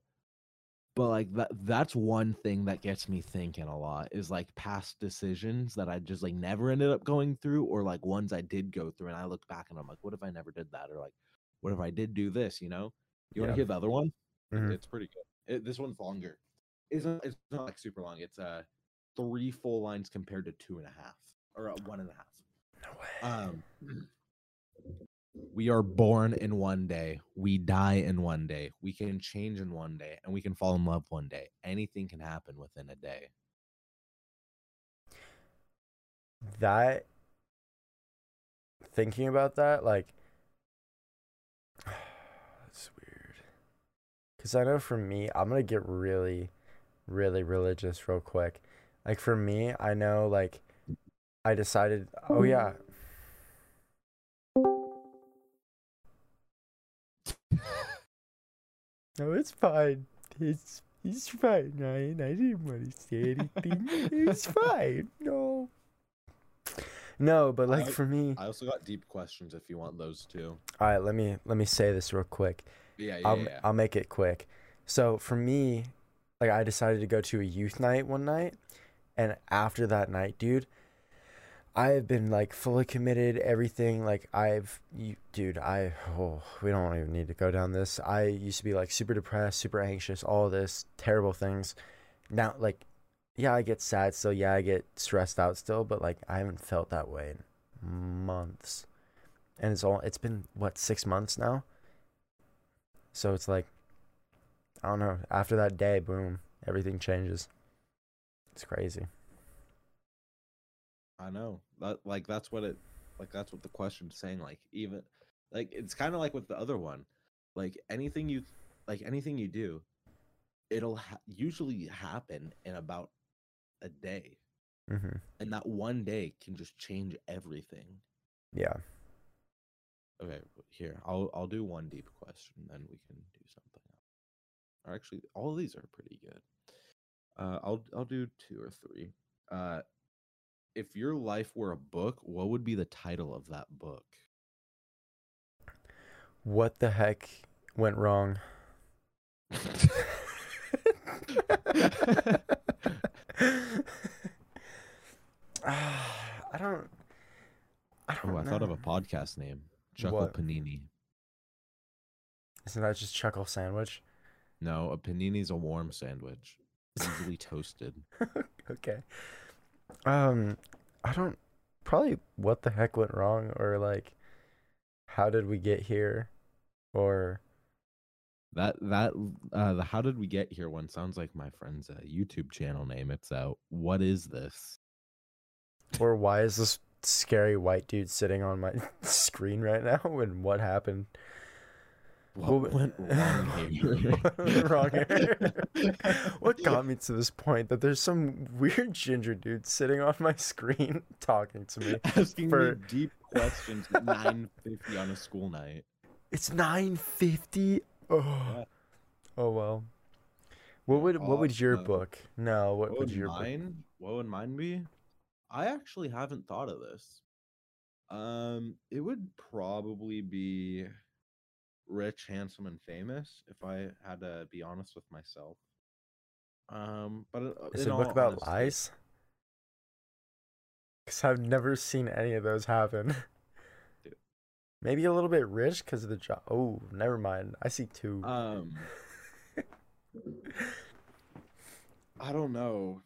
But like that that's one thing that gets me thinking a lot is like past decisions that I just like never ended up going through or like ones I did go through and I look back and I'm like, what if I never did that? Or like, what if I did do this, you know? You want Yeah. to hear the other one? Mhm. It's pretty good. It, this one's longer. It's not, it's not like super long. It's uh three full lines compared to two and a half or uh, one and a half. No way. Um, we are born in one day. We die in one day. We can change in one day, and we can fall in love one day. Anything can happen within a day. that thinking about that like that's weird because i know for me i'm gonna get really really religious real quick like for me i know like i decided oh yeah no it's fine it's it's fine ryan i didn't want to say anything it's fine no no, but like I- for me, I also got deep questions if you want those too. all right. Let me let me say this real quick. Yeah, yeah, I'll yeah. I'll make it quick. So for me, like I decided to go to a youth night one night, and after that night, dude, I have been like fully committed. Everything like I've, you, dude. I oh, we don't even need to go down this. I used to be like super depressed, super anxious, all this terrible things. Now, like, yeah, I get sad still. Yeah, I get stressed out still. But like, I haven't felt that way in months, and it's all. It's been what six months now. So it's like, I don't know. After that day, boom, everything changes. It's crazy. I know that like that's what it like that's what the question's saying like even like it's kind of like with the other one like anything you like anything you do it'll ha- usually happen in about a day. Mm-hmm. and that one day can just change everything. Yeah. okay here I'll I'll do one deep question then we can do something else. Or actually all of these are pretty good. Uh I'll I'll do two or three. Uh if your life were a book what would be the title of that book What the heck went wrong? I don't. I don't Oh, I know. thought of a podcast name. Chuckle What? Panini. Isn't that just chuckle sandwich? No, a panini's a warm sandwich, easily toasted. okay. Um, I don't. Probably what the heck went wrong, or like, how did we get here, or That that uh the how did we get here one sounds like my friend's uh, YouTube channel name. It's uh what is this? or why is this scary white dude sitting on my screen right now? And what happened? What went wrong here? What wrong here? what got me to this point that there's some weird ginger dude sitting on my screen talking to me? Asking for- me deep questions at nine fifty on a school night. It's nine fifty. Oh, Yeah. oh well. What would what would your book? No, what, What would would your book? mine? What would mine be? I actually haven't thought of this. Um, it would probably be rich, handsome, and famous. If I had to be honest with myself. Um, but uh, Is it a book about honesty- lies? Because I've never seen any of those happen. Dude. Maybe a little bit rich because of the job. Oh, never mind. I see two. Um, I don't know.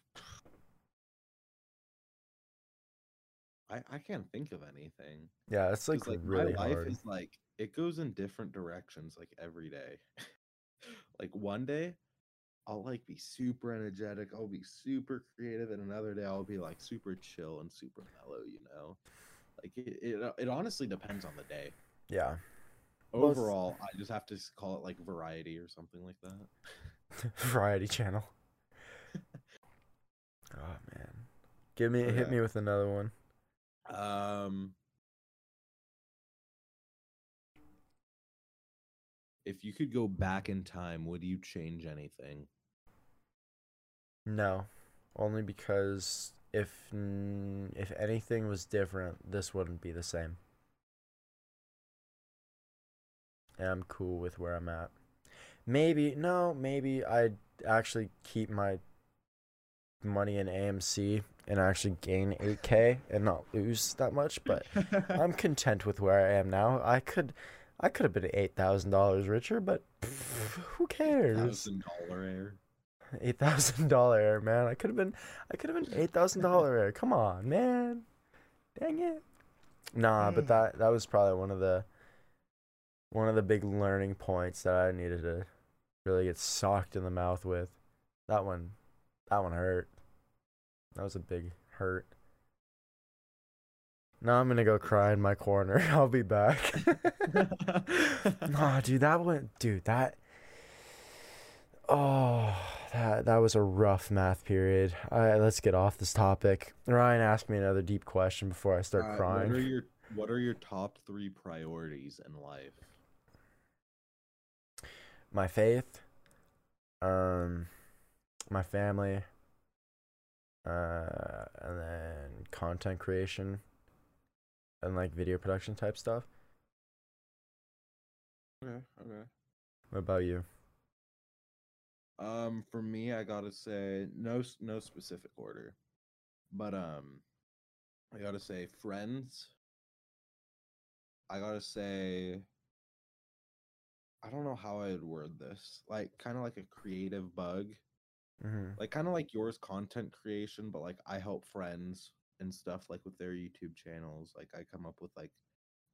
I I can't think of anything. yeah, it's like, like really my life hard. is like it goes in different directions like every day. like one day I'll like be super energetic, I'll be super creative, and another day I'll be like super chill and super mellow, you know. Like it it, uh, it honestly depends on the day. Yeah. Overall, I just have to call it like variety or something like that. Variety channel. oh man. Give me hit me with another one. Um If you could go back in time, would you change anything? No. Only because if if anything was different, this wouldn't be the same. And I'm cool with where I'm at. Maybe no, maybe I'd actually keep my money in AMC and actually gain 8k and not lose that much, but I'm content with where I am now. I could I could have been $8,000 richer, but pff, who cares? Thousand dollar heir. eight thousand dollar heir, man. I could have been, I could have been eight thousand dollar heir. Come on, man. Dang it. Nah, but hmm. that that was probably one of the one of the big learning points that I needed to really get socked in the mouth with. That one, that one hurt. That was a big hurt. Now I'm gonna go cry in my corner. I'll be back. nah, dude, that went, dude, that. Oh, that that was a rough math period. All right, let's get off this topic. Ryan asked me another deep question before I start Uh, crying. What are your What are your top three priorities in life? my faith, um, my family, uh, and then content creation, and like video production type stuff. Okay. Okay. What about you? Um, for me, I gotta say no, no specific order, but um, I gotta say friends. I gotta say, I don't know how I would word this. Like, kind of like a creative bug, Mm-hmm. like kind of like yours, content creation, but like I help friends and stuff like with their YouTube channels. Like I come up with like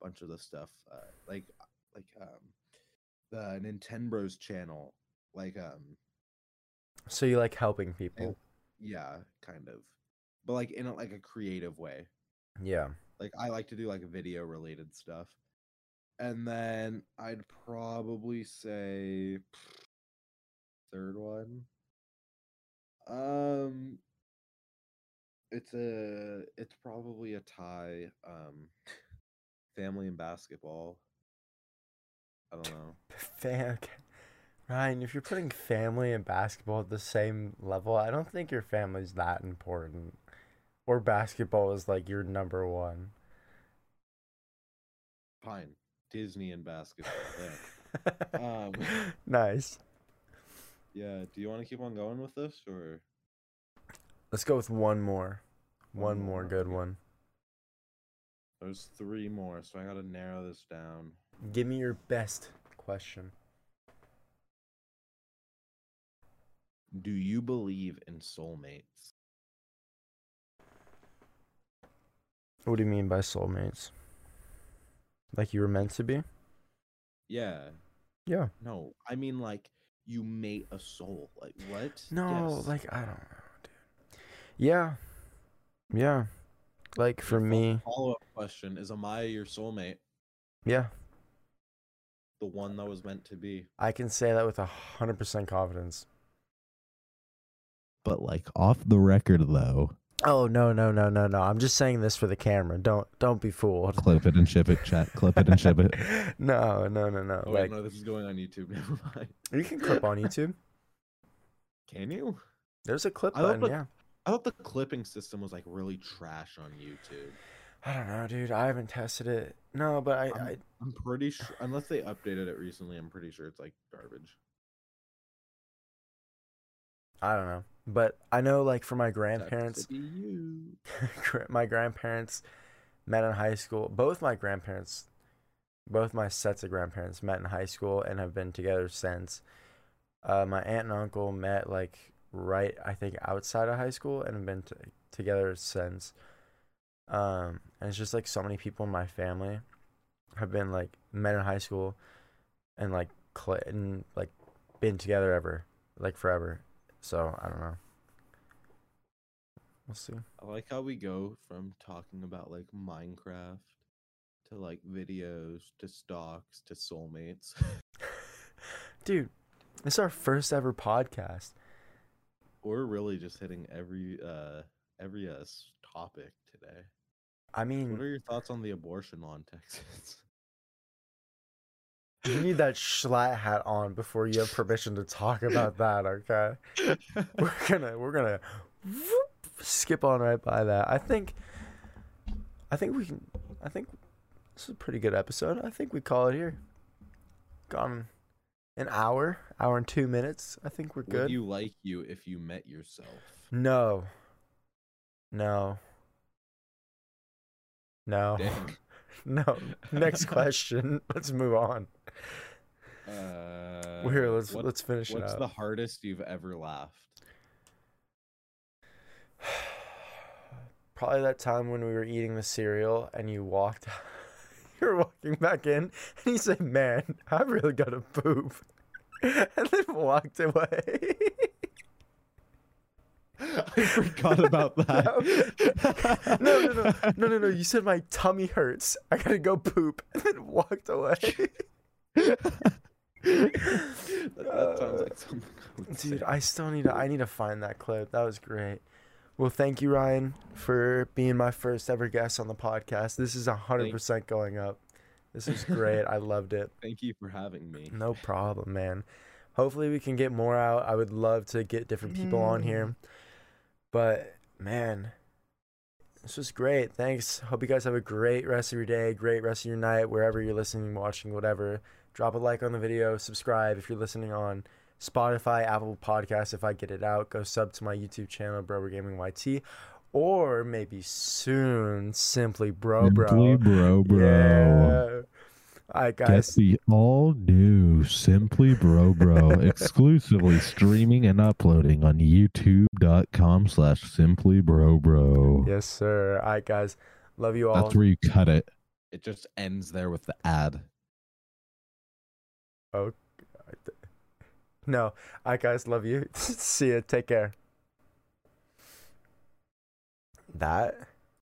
a bunch of the stuff, uh, like like um, the Nintendo's channel, like um. So you like helping people? Yeah, kind of. But like in a, like a creative way. Yeah. Like I like to do like video related stuff. And then I'd probably say third one. Um it's a it's probably a tie um family and basketball. I don't know. Fan. Ryan, if you're putting family and basketball at the same level, I don't think your family's that important. Or basketball is like your number one. Fine. Disney and basketball. Yeah. Um nice. Yeah, do you want to keep on going with this or Let's go with one more. One One more more, good one. There's three more, so I gotta narrow this down. Give me your best question. Do you believe in soulmates? What do you mean by soulmates? Like you were meant to be? Yeah. Yeah. No, I mean like you mate a soul. Like what? No, Yes. like I don't know, dude. Yeah. Yeah. Like for me, Follow up question: Is Amaya your soulmate? yeah. The one that was meant to be? I can say that with a hundred percent confidence. But like off the record though, Oh no no no no no! I'm just saying this for the camera. Don't don't be fooled. clip it and ship it. Chat, clip it and ship it. no no no no. Oh wait, no, this is going on YouTube. Never mind. you can clip on YouTube. Can you? There's a clip I thought button. the- Yeah. I thought the clipping system was like really trash on YouTube. I don't know, dude. I haven't tested it. No, but I, I I'm- I'm pretty sure, unless they updated it recently, I'm pretty sure it's like garbage. I don't know. But I know, like, for my grandparents, be you. gra- my grandparents met in high school. Both my grandparents, both my sets of grandparents met in high school and have been together since. Uh, my aunt and uncle met like right, I think, outside of high school and have been t- together since. Um, and it's just like so many people in my family have been like met in high school and like cl- and like been together ever, like forever. So I don't know. We'll see. I like how we go from talking about like Minecraft to like videos to stocks to soulmates. Dude, this is our first ever podcast. We're really just hitting every uh every uh topic today. I mean, What are your thoughts on the abortion law in Texas? You need that schlatt hat on before you have permission to talk about that, okay? We're gonna we're gonna whoop, skip on right by that. I think I think we can I think this is a pretty good episode. I think we call it here. Gone an hour, hour and two minutes. I think we're good. Would you like you if you met yourself? No. No. No. No. Next question. Let's move on. Uh, Well, here, let's what- let's finish it What's up. the hardest you've ever laughed? Probably that time when we were eating the cereal and you walked. you were walking back in and you said, "Man, I really got to poop," and then walked away. I forgot about that. no, no, no, no, no, no. You said my tummy hurts. I gotta go poop, and then walked away. That, that sounds like something. I would Dude, say. I still need to. I need to find that clip. That was great. Well, thank you, Ryan, for being my first ever guest on the podcast. This is hundred percent going up. This is great. I loved it. Thank you for having me. No problem, man. Hopefully, we can get more out. I would love to get different people on here. Mm. But man, this was great. Thanks. Hope you guys have a great rest of your day, great rest of your night, wherever you're listening, watching, whatever. Drop a like on the video, subscribe if you're listening on Spotify, Apple Podcasts. If I get it out, go sub to my YouTube channel, Brober Gaming YT, or maybe soon, simply Bro Bro. Simply bro, bro. Yeah. All right, Get guys. the all new Simply Bro Bro exclusively streaming and uploading on youtube.com slash Simply Bro Bro. Yes, sir. All right, guys. Love you all. That's where you cut it. It just ends there with the ad. Oh, no. All right, guys. Love you. See ya. Take care. That